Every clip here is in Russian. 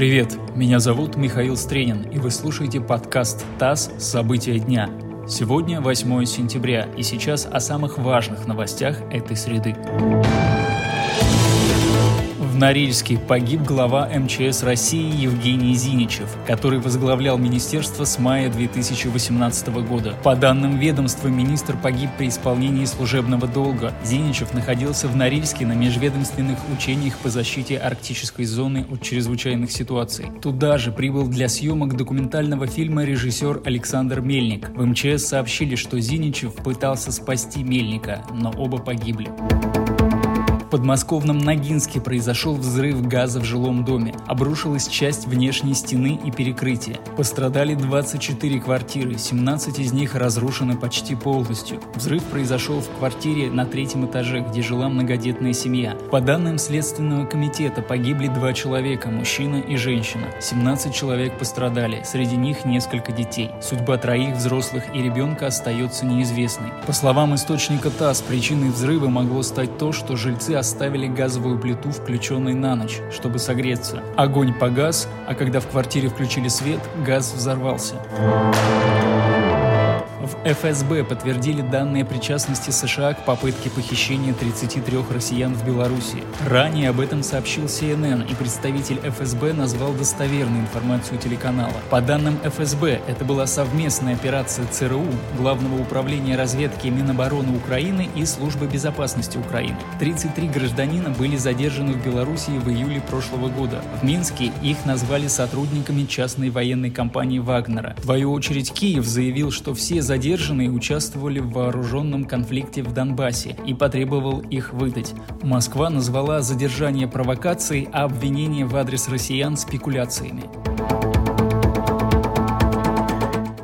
Привет, меня зовут Михаил Стренин, и вы слушаете подкаст «ТАСС. События дня». Сегодня 8 сентября, и сейчас о самых важных новостях этой среды. Норильске погиб глава МЧС России Евгений Зиничев, который возглавлял министерство с мая 2018 года. По данным ведомства, министр погиб при исполнении служебного долга. Зиничев находился в Норильске на межведомственных учениях по защите арктической зоны от чрезвычайных ситуаций. Туда же прибыл для съемок документального фильма режиссер Александр Мельник. В МЧС сообщили, что Зиничев пытался спасти Мельника, но оба погибли подмосковном Ногинске произошел взрыв газа в жилом доме. Обрушилась часть внешней стены и перекрытия. Пострадали 24 квартиры, 17 из них разрушены почти полностью. Взрыв произошел в квартире на третьем этаже, где жила многодетная семья. По данным Следственного комитета погибли два человека, мужчина и женщина. 17 человек пострадали, среди них несколько детей. Судьба троих взрослых и ребенка остается неизвестной. По словам источника ТАСС, причиной взрыва могло стать то, что жильцы оставили газовую плиту включенной на ночь, чтобы согреться. Огонь погас, а когда в квартире включили свет, газ взорвался. ФСБ подтвердили данные причастности США к попытке похищения 33 россиян в Беларуси. Ранее об этом сообщил CNN, и представитель ФСБ назвал достоверной информацию телеканала. По данным ФСБ, это была совместная операция ЦРУ, Главного управления разведки Минобороны Украины и Службы безопасности Украины. 33 гражданина были задержаны в Беларуси в июле прошлого года. В Минске их назвали сотрудниками частной военной компании Вагнера. В свою очередь Киев заявил, что все задержанные задержанные участвовали в вооруженном конфликте в Донбассе и потребовал их выдать. Москва назвала задержание провокацией, а обвинение в адрес россиян спекуляциями.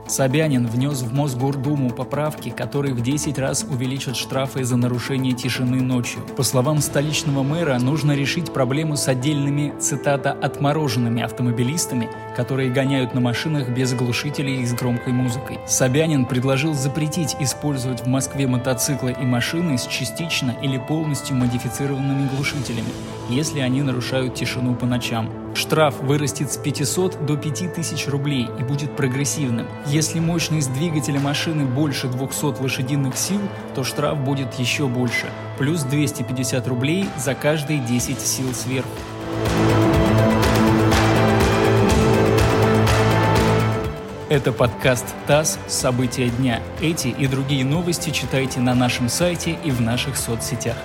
Собянин внес в Мосгордуму поправки, которые в 10 раз увеличат штрафы за нарушение тишины ночью. По словам столичного мэра, нужно решить проблему с отдельными, цитата, «отмороженными автомобилистами», которые гоняют на машинах без глушителей и с громкой музыкой. Собянин предложил запретить использовать в Москве мотоциклы и машины с частично или полностью модифицированными глушителями, если они нарушают тишину по ночам. Штраф вырастет с 500 до 5000 рублей и будет прогрессивным. Если мощность двигателя машины больше 200 лошадиных сил, то штраф будет еще больше, плюс 250 рублей за каждые 10 сил сверху. Это подкаст ТАСС «События дня». Эти и другие новости читайте на нашем сайте и в наших соцсетях.